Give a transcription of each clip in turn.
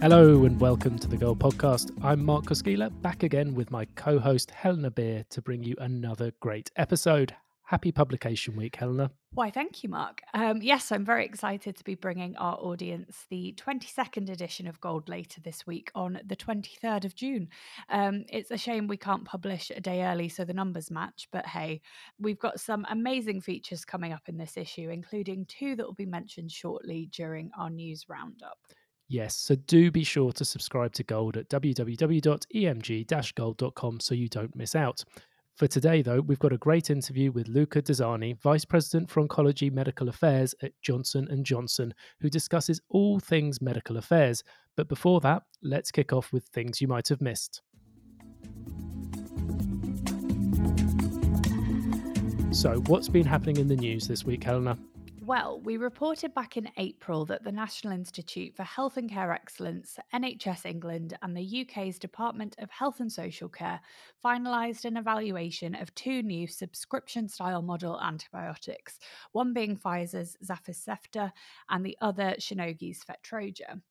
Hello and welcome to the Gold Podcast. I'm Mark Koskila, back again with my co host Helena Beer to bring you another great episode. Happy publication week, Helena. Why, thank you, Mark. Um, yes, I'm very excited to be bringing our audience the 22nd edition of Gold later this week on the 23rd of June. Um, it's a shame we can't publish a day early so the numbers match, but hey, we've got some amazing features coming up in this issue, including two that will be mentioned shortly during our news roundup. Yes, so do be sure to subscribe to Gold at www.emg gold.com so you don't miss out. For today, though, we've got a great interview with Luca Dezzani, Vice President for Oncology Medical Affairs at Johnson & Johnson, who discusses all things medical affairs. But before that, let's kick off with things you might have missed. So, what's been happening in the news this week, Helena? Well, we reported back in April that the National Institute for Health and Care Excellence, NHS England, and the UK's Department of Health and Social Care finalised an evaluation of two new subscription style model antibiotics, one being Pfizer's Zavicefta and the other Shionogi's Fetroja.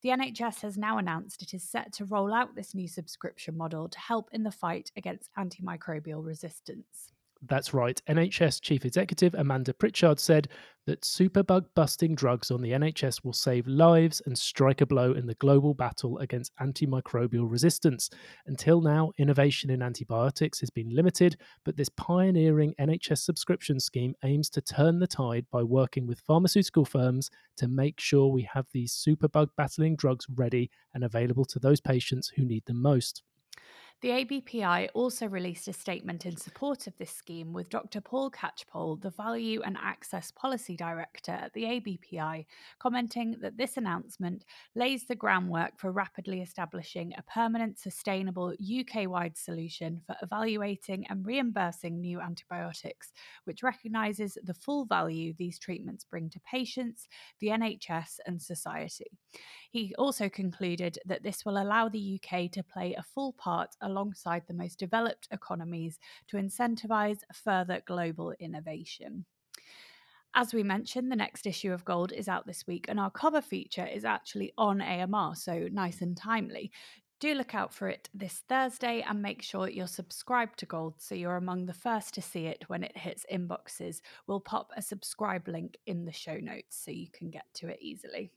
The NHS has now announced it is set to roll out this new subscription model to help in the fight against antimicrobial resistance. That's right. NHS Chief Executive Amanda Pritchard said that superbug busting drugs on the NHS will save lives and strike a blow in the global battle against antimicrobial resistance. Until now, innovation in antibiotics has been limited, but this pioneering NHS subscription scheme aims to turn the tide by working with pharmaceutical firms to make sure we have these superbug battling drugs ready and available to those patients who need them most. The ABPI also released a statement in support of this scheme with Dr. Paul Catchpole, the Value and Access Policy Director at the ABPI, commenting that this announcement lays the groundwork for rapidly establishing a permanent, sustainable UK wide solution for evaluating and reimbursing new antibiotics, which recognises the full value these treatments bring to patients, the NHS, and society. He also concluded that this will allow the UK to play a full part alongside the most developed economies to incentivize further global innovation. As we mentioned, the next issue of Gold is out this week, and our cover feature is actually on AMR, so nice and timely. Do look out for it this Thursday and make sure you're subscribed to Gold so you're among the first to see it when it hits inboxes. We'll pop a subscribe link in the show notes so you can get to it easily.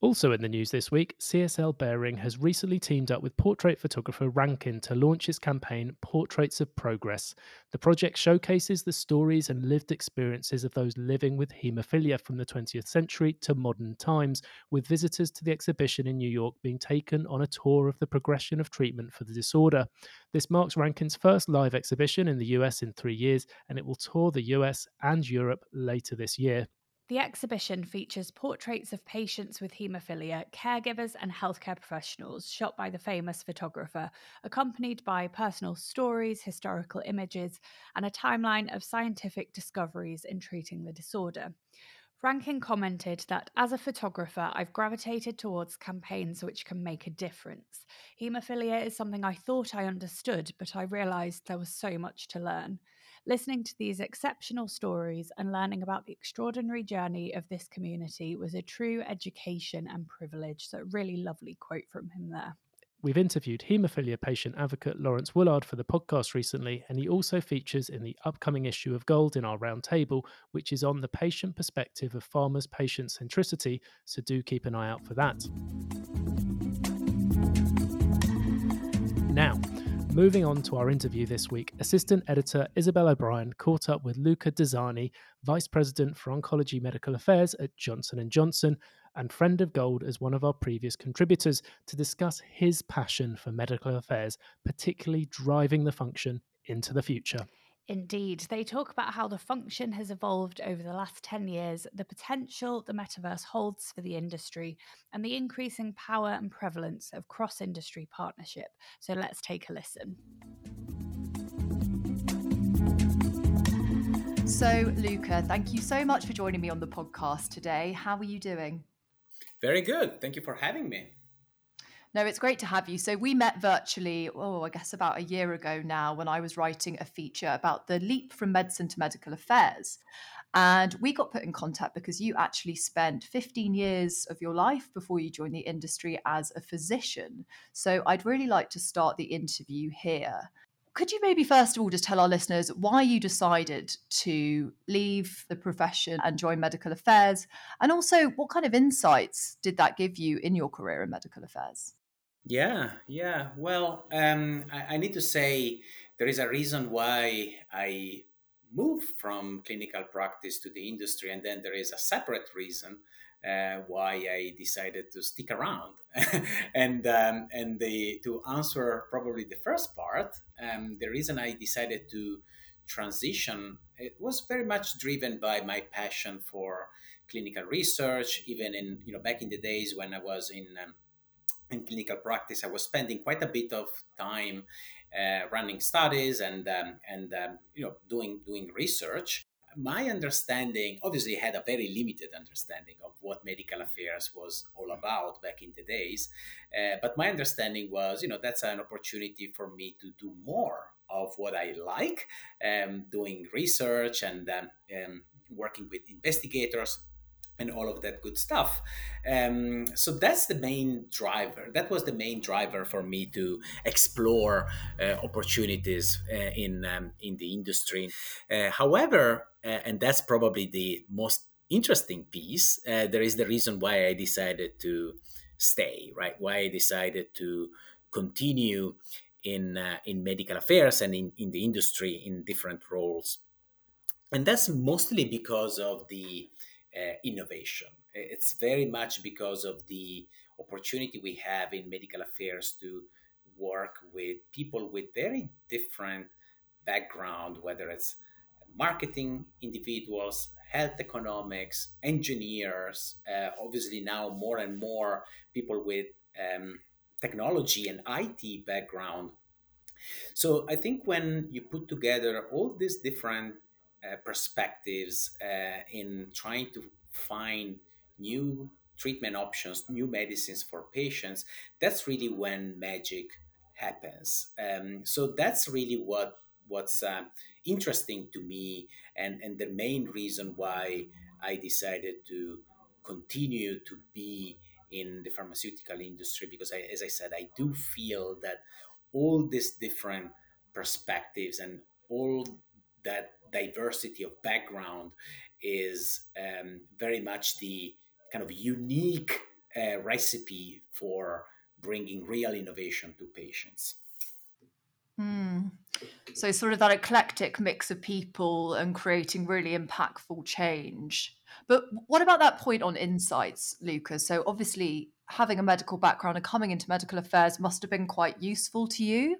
Also in the news this week, CSL Behring has recently teamed up with portrait photographer Rankin to launch its campaign Portraits of Progress. The project showcases the stories and lived experiences of those living with haemophilia from the 20th century to modern times, with visitors to the exhibition in New York being taken on a tour of the progression of treatment for the disorder. This marks Rankin's first live exhibition in the US in three years, and it will tour the US and Europe later this year. The exhibition features portraits of patients with haemophilia, caregivers, and healthcare professionals shot by the famous photographer, accompanied by personal stories, historical images, and a timeline of scientific discoveries in treating the disorder. Rankin commented that as a photographer, I've gravitated towards campaigns which can make a difference. Haemophilia is something I thought I understood, but I realised there was so much to learn. Listening to these exceptional stories and learning about the extraordinary journey of this community was a true education and privilege. So, really lovely quote from him there. We've interviewed haemophilia patient advocate Lawrence Woolard for the podcast recently, and he also features in the upcoming issue of Gold in our roundtable, which is on the patient perspective of pharma's patient centricity. So do keep an eye out for that. Now, Moving on to our interview this week, Assistant Editor Isabel O'Brien caught up with Luca Dezzani, Vice President for Oncology Medical Affairs at Johnson & Johnson and friend of Gold as one of our previous contributors to discuss his passion for medical affairs, particularly driving the function into the future. Indeed. They talk about how the function has evolved over the last 10 years, the potential the metaverse holds for the industry, and the increasing power and prevalence of cross industry partnership. So let's take a listen. So, Luca, thank you so much for joining me on the podcast today. How are you doing? Very good. Thank you for having me. No, it's great to have you. So we met virtually, oh, I guess about a year ago now when I was writing a feature about the leap from medicine to medical affairs. And we got put in contact because you actually spent 15 years of your life before you joined the industry as a physician. So I'd really like to start the interview here. Could you maybe first of all just tell our listeners why you decided to leave the profession and join medical affairs? And also, what kind of insights did that give you in your career in medical affairs? Yeah, yeah. Well, um, I, I, need to say there is a reason why I moved from clinical practice to the industry, and then there is a separate reason uh, why I decided to stick around. and um, and the, to answer probably the first part, um, the reason I decided to transition it was very much driven by my passion for clinical research. Even in you know back in the days when I was in um, in clinical practice, I was spending quite a bit of time uh, running studies and um, and um, you know doing doing research. My understanding, obviously, had a very limited understanding of what medical affairs was all about back in the days. Uh, but my understanding was, you know, that's an opportunity for me to do more of what I like, um, doing research and um, um, working with investigators and all of that good stuff. Um, so that's the main driver. That was the main driver for me to explore uh, opportunities uh, in um, in the industry. Uh, however, uh, and that's probably the most interesting piece. Uh, there is the reason why I decided to stay. Right? Why I decided to continue in uh, in medical affairs and in, in the industry in different roles. And that's mostly because of the innovation. It's very much because of the opportunity we have in medical affairs to work with people with very different background, whether it's marketing individuals, health economics, engineers, uh, obviously now more and more people with um, technology and IT background. So I think when you put together all these different uh, perspectives uh, in trying to find new treatment options, new medicines for patients, that's really when magic happens. Um, so that's really what what's uh, interesting to me, and and the main reason why I decided to continue to be in the pharmaceutical industry because I, as I said, I do feel that all these different perspectives and all that diversity of background is um, very much the kind of unique uh, recipe for bringing real innovation to patients. Mm. So, sort of that eclectic mix of people and creating really impactful change. But what about that point on insights, Lucas? So, obviously, having a medical background and coming into medical affairs must have been quite useful to you.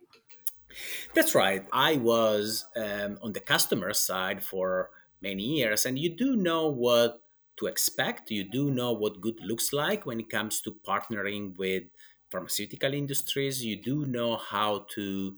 That's right. I was um, on the customer side for many years, and you do know what to expect. You do know what good looks like when it comes to partnering with pharmaceutical industries. You do know how to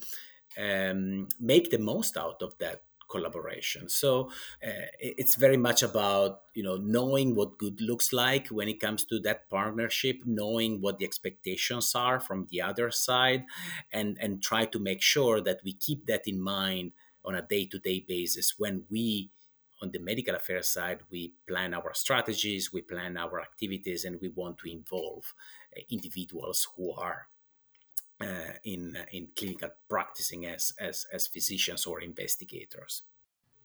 um, make the most out of that collaboration. So uh, it's very much about you know knowing what good looks like when it comes to that partnership, knowing what the expectations are from the other side, and and try to make sure that we keep that in mind on a day to day basis when we on the medical affairs side, we plan our strategies, we plan our activities, and we want to involve uh, individuals who are uh, in in clinical practicing as, as as physicians or investigators.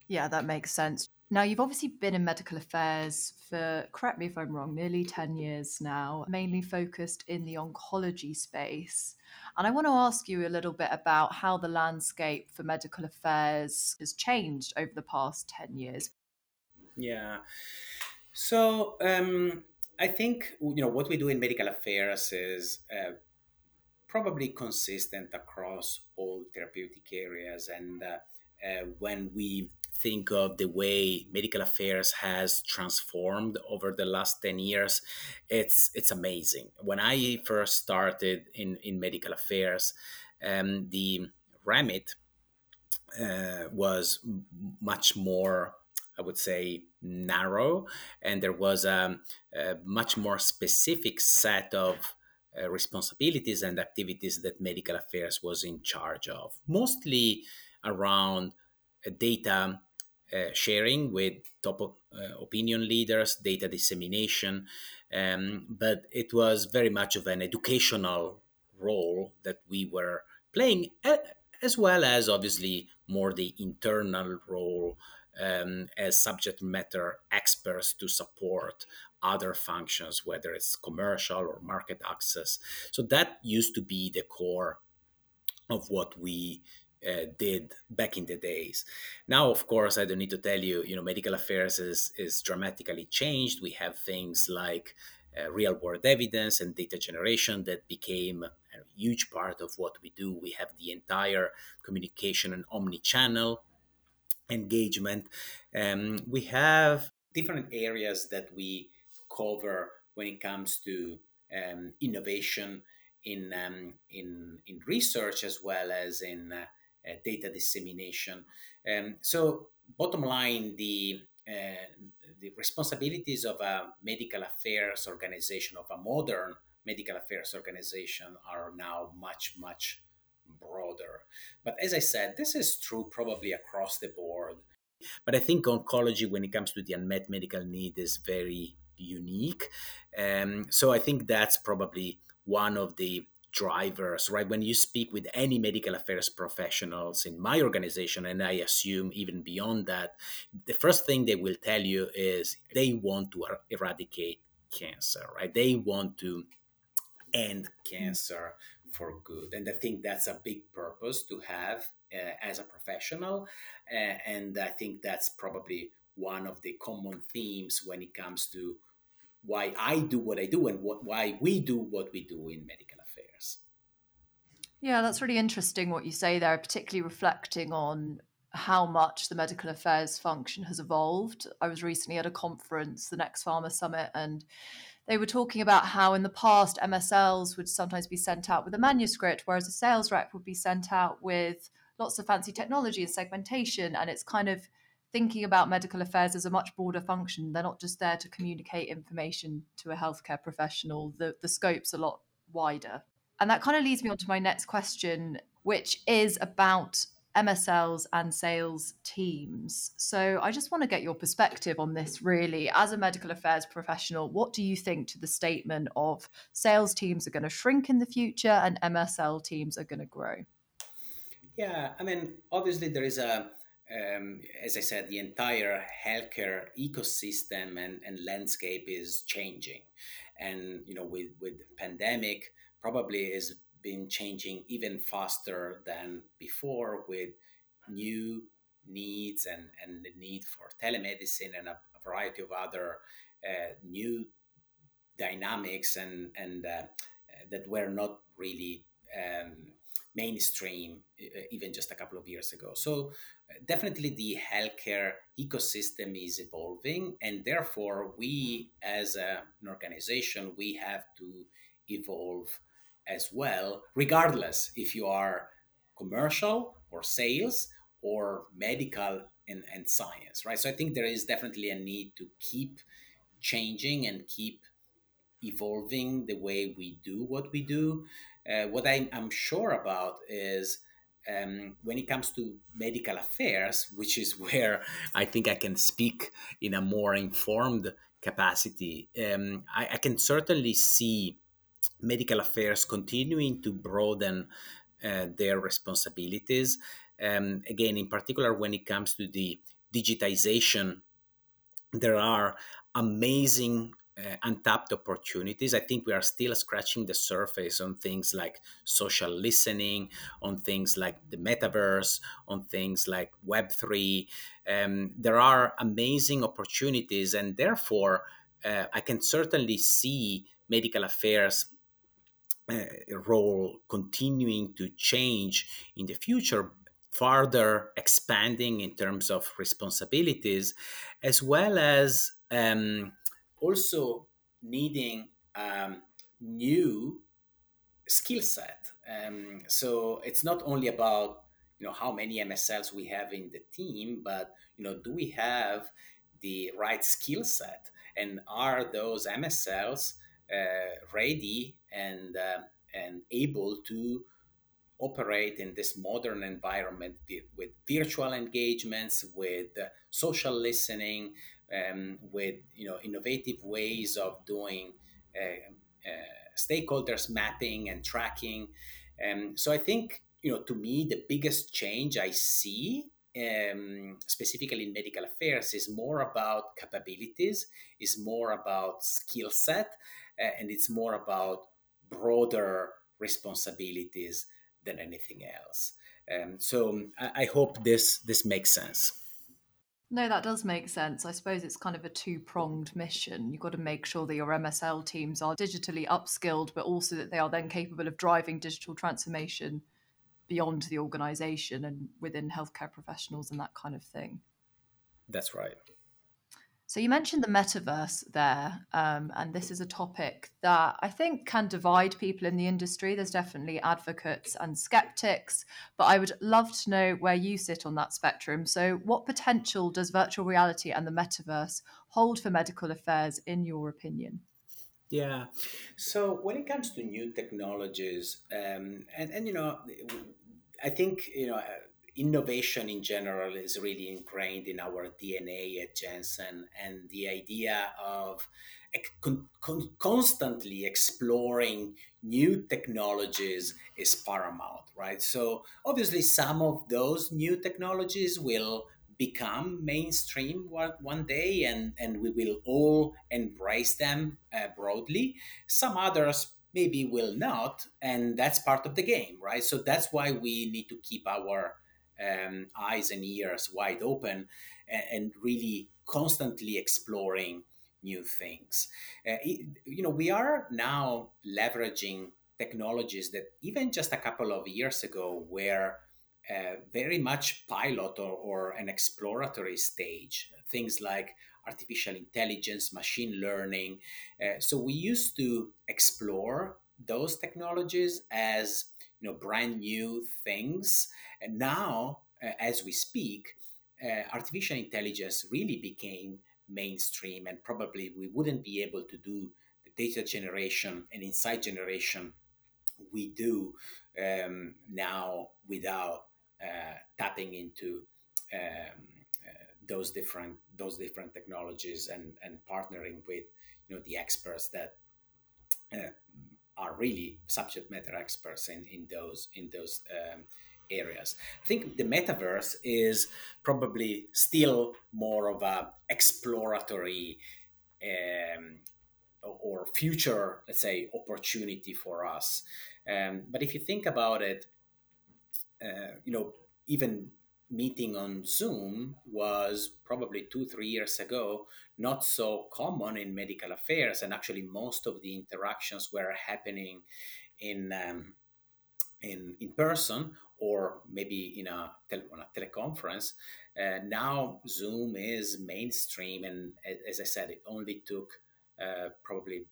Yeah, that makes sense. Now, you've obviously been in medical affairs for, correct me if I'm wrong, nearly 10 years now, mainly focused in the oncology space. And I want to ask you a little bit about how the landscape for medical affairs has changed over the past 10 years. Yeah. So, um, I think you know what we do in medical affairs is uh, probably consistent across all therapeutic areas. And uh, uh, when we think of the way medical affairs has transformed over the last 10 years it's it's amazing when i first started in in medical affairs um, the remit uh, was much more i would say narrow and there was a, a much more specific set of uh, responsibilities and activities that medical affairs was in charge of, mostly around uh, data uh, sharing with top uh, opinion leaders, data dissemination, um, but it was very much of an educational role that we were playing, as well as obviously more the internal role um, as subject matter experts to support other functions, whether it's commercial or market access. So that used to be the core of what we uh, did back in the days. Now, of course, I don't need to tell you, you know, medical affairs is, is dramatically changed. We have things like uh, real world evidence and data generation that became a huge part of what we do. We have the entire communication and omni channel engagement. Um, we have different areas that we cover when it comes to um, innovation in, um, in, in research as well as in uh, uh, data dissemination. Um, so, bottom line, the uh, the responsibilities of a medical affairs organization, of a modern medical affairs organization, are now much, much broader. But as I said, this is true probably across the board. But I think oncology, when it comes to the unmet medical need, is very unique. Um, so I think that's probably one of the drivers, right? When you speak with any medical affairs professionals in my organization, and I assume even beyond that, the first thing they will tell you is they want to er, eradicate cancer, right? They want to end cancer for good. And I think that's a big purpose to have uh, as a professional. Uh, and I think that's probably one of the common themes when it comes to why I do what I do and what, why we do what we do in medical affairs. Yeah, that's really interesting what you say there, particularly reflecting on how much the medical affairs function has evolved. I was recently at a conference, the Next Pharma Summit, and they were talking about how in the past MSLs would sometimes be sent out with a manuscript, whereas a sales rep would be sent out with lots of fancy technology and segmentation. And it's kind of thinking about medical affairs as a much broader function. They're not just there to communicate information to a healthcare professional, the, the scope's a lot wider. And that kind of leads me on to my next question, which is about MSLs and sales teams. So I just want to get your perspective on this really. As a medical affairs professional, what do you think to the statement of sales teams are going to shrink in the future and MSL teams are going to grow? Yeah, I mean, obviously there is a um, as I said, the entire healthcare ecosystem and, and landscape is changing, and you know, with with pandemic, probably is been changing even faster than before with new needs and, and the need for telemedicine and a, a variety of other uh, new dynamics and, and uh, that were not really um, mainstream even just a couple of years ago. So uh, definitely the healthcare ecosystem is evolving and therefore we as a, an organization we have to evolve as well, regardless if you are commercial or sales or medical and, and science, right? So I think there is definitely a need to keep changing and keep evolving the way we do what we do. Uh, what I, am sure about is um, when it comes to medical affairs, which is where I think I can speak in a more informed capacity, um, I, I, can certainly see medical affairs continuing to broaden uh, their responsibilities. Um, again, in particular, when it comes to the digitization, there are amazing uh, untapped opportunities. I think we are still scratching the surface on things like social listening, on things like the metaverse, on things like Web3. Um, there are amazing opportunities, and therefore, uh, I can certainly see medical affairs role continuing to change in the future, further expanding in terms of responsibilities, as well as um, also needing um, new skill set. Um, so it's not only about you know how many MSLs we have in the team, but you know do we have the right skill set, and are those MSLs ready and uh, and able to operate in this modern environment with virtual engagements, with uh, social listening, um, with you know innovative ways of doing uh, uh, stakeholders mapping and tracking. Um, so I think you know to me the biggest change I see um, specifically in medical affairs is more about capabilities, is more about skill set, uh, and it's more about broader responsibilities than anything else. Um, so I, I hope this this makes sense. No, that does make sense. I suppose it's kind of a two pronged mission. You've got to make sure that your MSL teams are digitally upskilled, but also that they are then capable of driving digital transformation beyond the organization and within healthcare professionals and that kind of thing. That's right. So you mentioned the metaverse there, um, and this is a topic that I think can divide people in the industry. There's definitely advocates and skeptics, but I would love to know where you sit on that spectrum. So, what potential does virtual reality and the metaverse hold for medical affairs, in your opinion? Yeah. So when it comes to new technologies, um, and and you know, I think you know innovation in general is really ingrained in our DNA at Janssen, and the idea of con- con- constantly exploring new technologies is paramount, right? So obviously, some of those new technologies will become mainstream one, one day and, and we will all embrace them uh, broadly. Some others maybe will not, and that's part of the game, right? So that's why we need to keep our um, eyes and ears wide open and, and really constantly exploring new things. Uh, it, you know, we are now leveraging technologies that even just a couple of years ago were uh, very much pilot or, or an exploratory stage. Things like artificial intelligence, machine learning. Uh, so we used to explore those technologies as you know brand new things, and now, uh, as we speak, uh, artificial intelligence really became mainstream, and probably we wouldn't be able to do the data generation and insight generation we do um, now without uh, tapping into um, uh, those different those different technologies and and partnering with you know the experts that uh, are really subject matter experts in in those in those um, areas. I think the metaverse is probably still more of a exploratory um, or future, let's say, opportunity for us. Um, but if you think about it, uh, you know, even meeting on Zoom was probably two, three years ago not so common in medical affairs, and actually most of the interactions were happening in um, in in person or maybe in a, on a teleconference. Uh, now Zoom is mainstream, and as I said, it only took uh, probably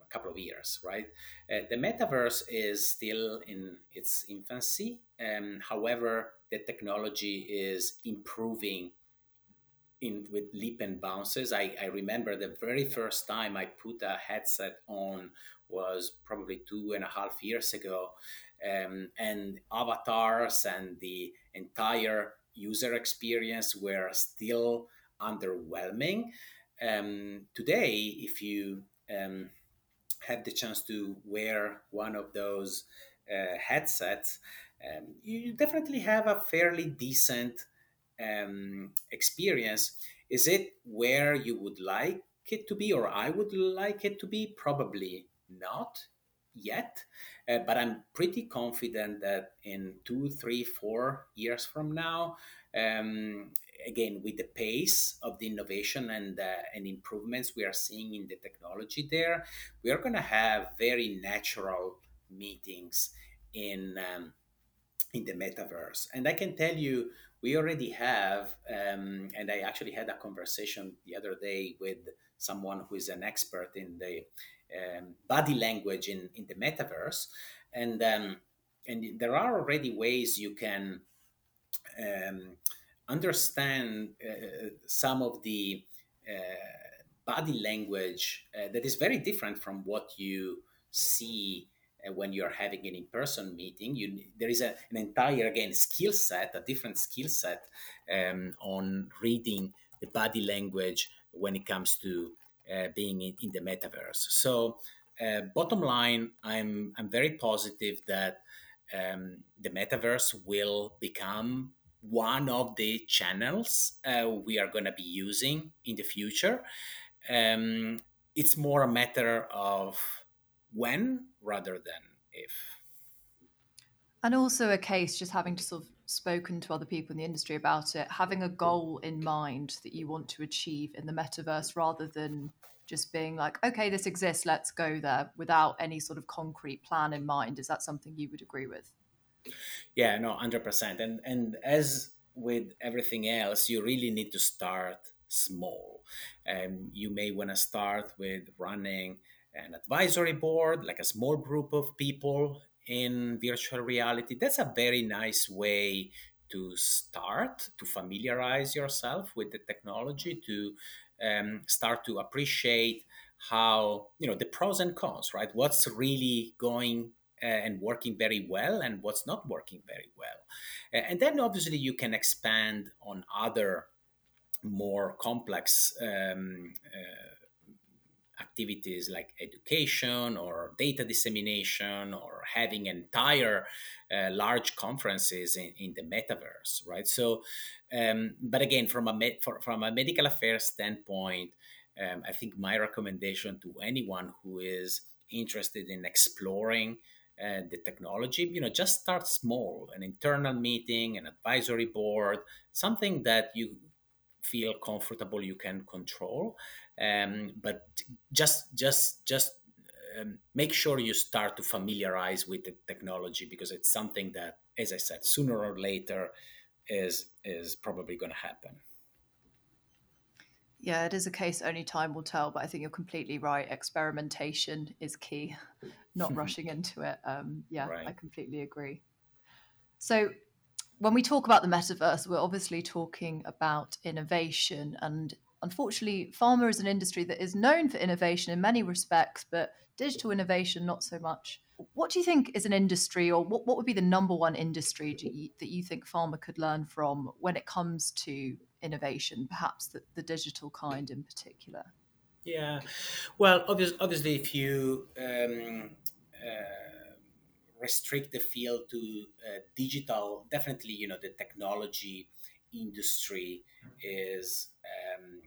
a couple of years, right? Uh, the metaverse is still in its infancy. Um, however, the technology is improving in with leap and bounces. I, I remember the very first time I put a headset on was probably two and a half years ago, um, and avatars and the entire user experience were still underwhelming. Um, today, if you um, had the chance to wear one of those uh, headsets, um, you definitely have a fairly decent um, experience. Is it where you would like it to be, or I would like it to be? Probably not yet, uh, but I'm pretty confident that in two, three, four years from now, um, again with the pace of the innovation and uh, and improvements we are seeing in the technology there, we are going to have very natural meetings in um, in the metaverse. And I can tell you, we already have, um, and I actually had a conversation the other day with someone who is an expert in the um, body language in, in the metaverse, and um, and there are already ways you can um, understand uh, some of the uh, body language uh, that is very different from what you see when you're having an in-person meeting you there is a, an entire again skill set a different skill set um, on reading the body language when it comes to uh, being in, in, the metaverse. So uh, bottom line i'm i'm very positive that um, the metaverse will become one of the channels uh, we are going to be using in the future. Um, it's more a matter of when rather than if. And also a case just having to sort of spoken to other people in the industry about it, having a goal in mind that you want to achieve in the metaverse rather than just being like, okay, this exists, let's go there without any sort of concrete plan in mind. Is that something you would agree with? Yeah, no, 100%. And, and as with everything else, you really need to start small. Um, you may want to start with running an advisory board, like a small group of people in virtual reality. That's a very nice way to start, to familiarize yourself with the technology, to um, start to appreciate how, you know, the pros and cons, right? What's really going uh, and working very well and what's not working very well. And then obviously you can expand on other more complex um, uh, activities like education or data dissemination or having entire uh, large conferences in, in, the metaverse, right? So, um, but again, from a med- for, from a medical affairs standpoint, um, I think my recommendation to anyone who is interested in exploring uh, the technology, you know, just start small, an internal meeting, an advisory board, something that you feel comfortable you can control um, but just just just um, make sure you start to familiarize with the technology because it's something that as i said sooner or later is is probably going to happen yeah it is a case only time will tell but i think you're completely right experimentation is key not rushing into it um, yeah right. i completely agree so when we talk about the metaverse, we're obviously talking about innovation. And unfortunately, pharma is an industry that is known for innovation in many respects, but digital innovation, not so much. What do you think is an industry, or what, what would be the number one industry you, that you think pharma could learn from when it comes to innovation, perhaps the, the digital kind in particular? Yeah, well, obviously, if you um, uh, restrict the field to uh, digital, definitely, you know, the technology industry is um,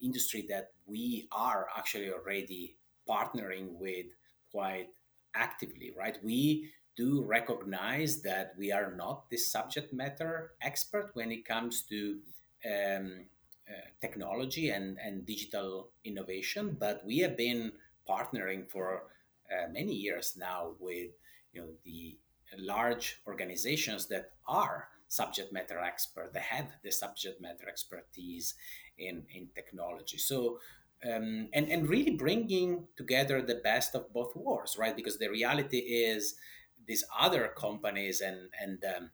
industry that we are actually already partnering with quite actively, right? We do recognize that we are not the subject matter expert when it comes to um, uh, technology and, and digital innovation, but we have been partnering for uh, many years now with you know the large organizations that are subject matter expert they have the subject matter expertise in in technology so um, and and really bringing together the best of both worlds right because the reality is these other companies and and um,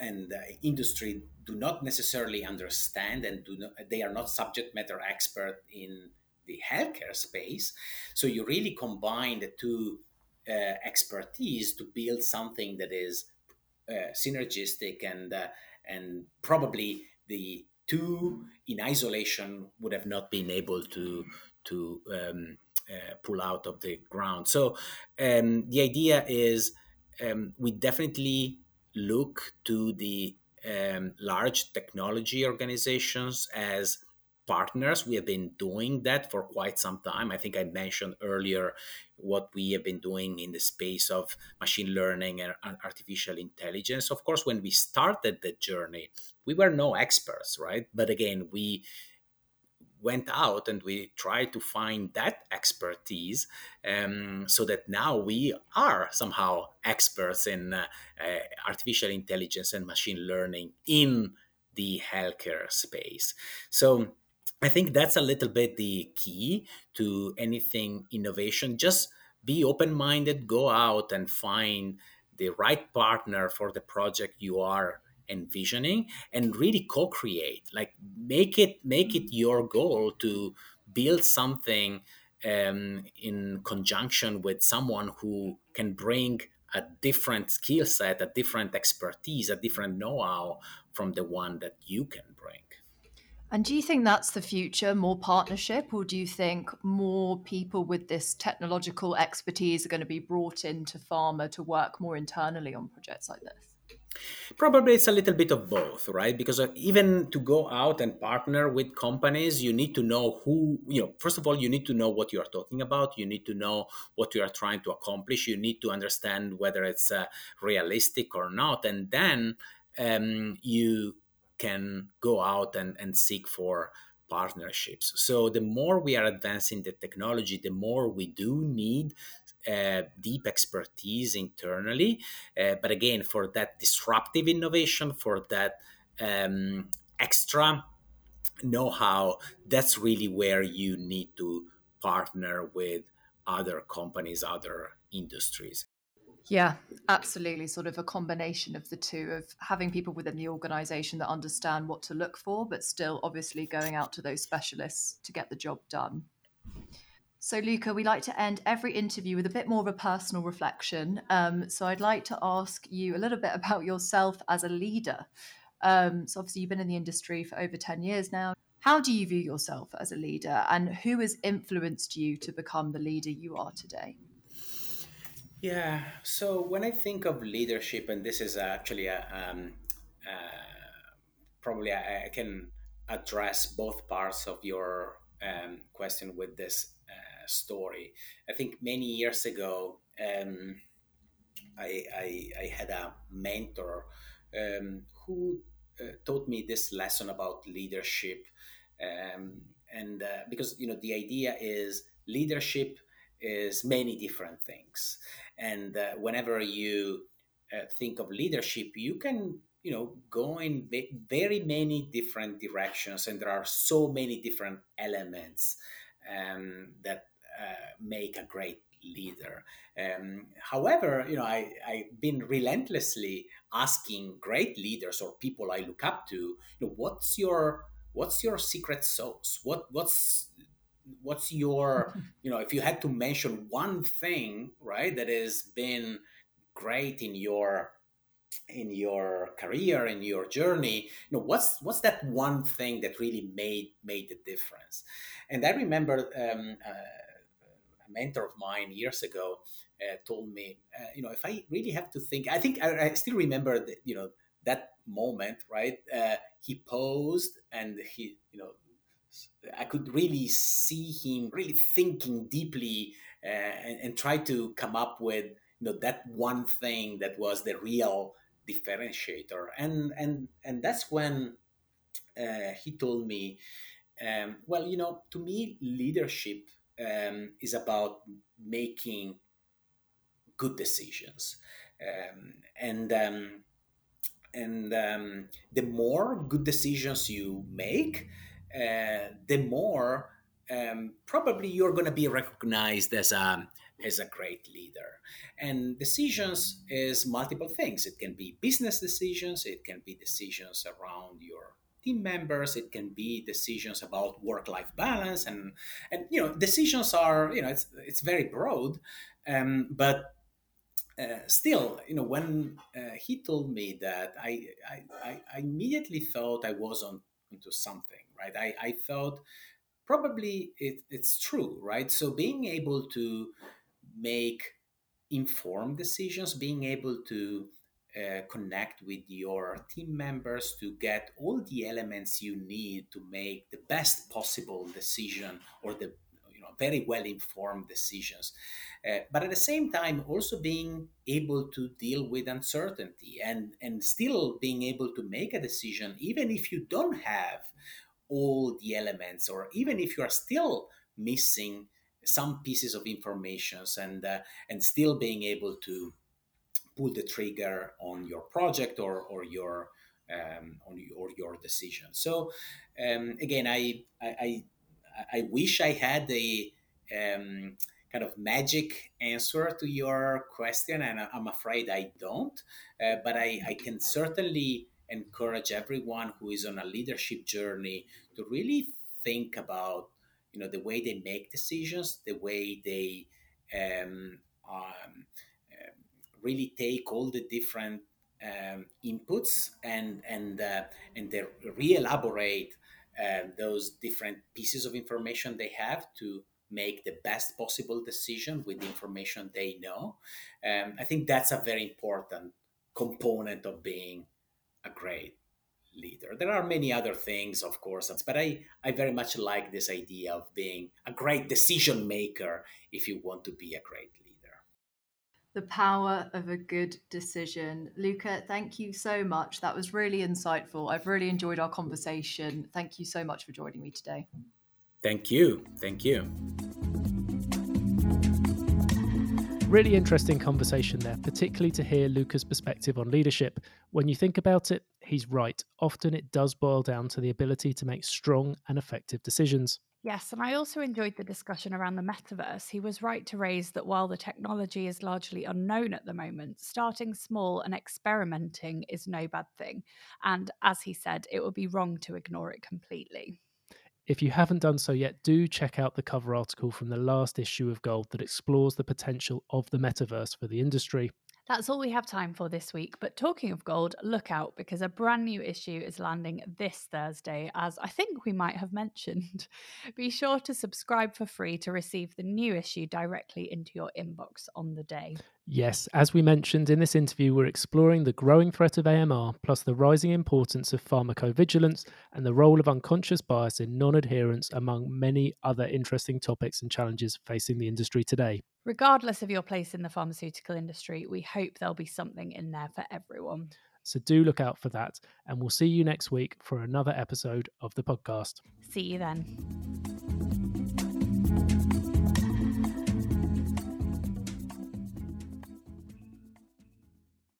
and uh, industry do not necessarily understand and do not, they are not subject matter expert in the healthcare space. So you really combine the two uh, expertise to build something that is synergistic and uh, and probably the two in isolation would have not been able to to um, uh, pull out of the ground. So um, the idea is um, we definitely look to the um, large technology organizations as partners. We have been doing that for quite some time. I think I mentioned earlier what we have been doing in the space of machine learning and artificial intelligence. Of course, when we started the journey, we were no experts, right? But again, we went out and we tried to find that expertise um, so that now we are somehow experts in uh, uh, artificial intelligence and machine learning in the healthcare space. So I think that's a little bit the key to anything innovation. Just be open minded, go out and find the right partner for the project you are envisioning and really co-create like make it make it your goal to build something um, in conjunction with someone who can bring a different skill set, a different expertise, a different know how from the one that you can bring. And do you think that's the future, more partnership, or do you think more people with this technological expertise are going to be brought into pharma to work more internally on projects like this? Probably it's a little bit of both, right? Because uh, even to go out and partner with companies, you need to know who, you know, first of all, you need to know what you are talking about. You need to know what you are trying to accomplish. You need to understand whether it's uh, realistic or not. And then um, you can go out and, and seek for partnerships. So the more we are advancing the technology, the more we do need uh, deep expertise internally. Uh, but again, for that disruptive innovation, for that um, extra know how, that's really where you need to partner with other companies, other industries. Yeah, absolutely. Sort of a combination of the two of having people within the organization that understand what to look for, but still obviously going out to those specialists to get the job done. So, Luca, we like to end every interview with a bit more of a personal reflection. Um, so, I'd like to ask you a little bit about yourself as a leader. Um, so, obviously, you've been in the industry for over 10 years now. How do you view yourself as a leader, and who has influenced you to become the leader you are today? Yeah, so when I think of leadership, and this is actually a, um, uh, probably I, I, can address both parts of your um, question with this story. I think many years ago, um, I, I, I, had a mentor um, who uh, taught me this lesson about leadership. Um, and uh, because, you know, the idea is leadership is many different things. And uh, whenever you uh, think of leadership, you can you know go in very many different directions and there are so many different elements um, that uh, make a great leader. Um, however, you know, I, I've been relentlessly asking great leaders or people I look up to, you know, what's your what's your secret sauce? What what's what's your you know if you had to mention one thing right that has been great in your in your career in your journey you know what's what's that one thing that really made made the difference and i remember um, uh, mentor of mine years ago uh, told me, uh, you know, if I really have to think, I think I, I still remember that, you know, that moment, right? Uh, he posed and he, you know, I could really see him really thinking deeply uh, and, and try to come up with, you know, that one thing that was the real differentiator. And and and that's when uh, he told me, um, well, you know, to me, leadership um, is about making good decisions, um, and um, and um, the more good decisions you make, the more um, probably you're going to be recognized as a as a great leader. And decisions is multiple things. It can be business decisions. It can be decisions around your team members it can be decisions about work life balance and and you know decisions are you know it's it's very broad um, but uh, still you know when uh, he told me that I, I i immediately thought i was on into something right? I i thought probably it, it's true right? So being able to make informed decisions being able to uh, connect with your team members to get all the elements you need to make the best possible decision or the very well informed decisions uh, but at the same time also being able to deal with uncertainty and and still being able to make a decision even if you don't have all the elements or even if you are still missing some pieces of informations and uh, and still being able to pull the trigger on your project or, or your um, on your, your decision. So um, again, I, I I wish I had a um, kind of magic answer to your question, and I'm afraid I don't. Uh, but I, I can certainly encourage everyone who is on a leadership journey to really think about you know the way they make decisions, the way they um, um, um really take all the different um, inputs and and uh, and they re-elaborate uh, those different pieces of information they have to make the best possible decision with the information they know. Um, I think that's a very important component of being a great leader. There are many other things, of course, but I, I very much like this idea of being a great decision maker if you want to be a great leader. The power of a good decision. Luca, thank you so much. That was really insightful. I've really enjoyed our conversation. Thank you so much for joining me today. Thank you. Thank you. Really interesting conversation there, particularly to hear Luca's perspective on leadership. When you think about it, he's right. Often it does boil down to the ability to make strong and effective decisions. Yes, and I also enjoyed the discussion around the metaverse. He was right to raise that while the technology is largely unknown at the moment, starting small and experimenting is no bad thing. And as he said, it would be wrong to ignore it completely. If you haven't done so yet, do check out the cover article from the last issue of Gold that explores the potential of the metaverse for the industry. That's all we have time for this week. But talking of gold, look out because a brand new issue is landing this Thursday, as I think we might have mentioned. Be sure to subscribe for free to receive the new issue directly into your inbox on the day. Yes, as we mentioned in this interview, we're exploring the growing threat of AMR, plus the rising importance of pharmacovigilance and the role of unconscious bias in non adherence, among many other interesting topics and challenges facing the industry today. Regardless of your place in the pharmaceutical industry, we hope there'll be something in there for everyone. So do look out for that. And we'll see you next week for another episode of the podcast. See you then.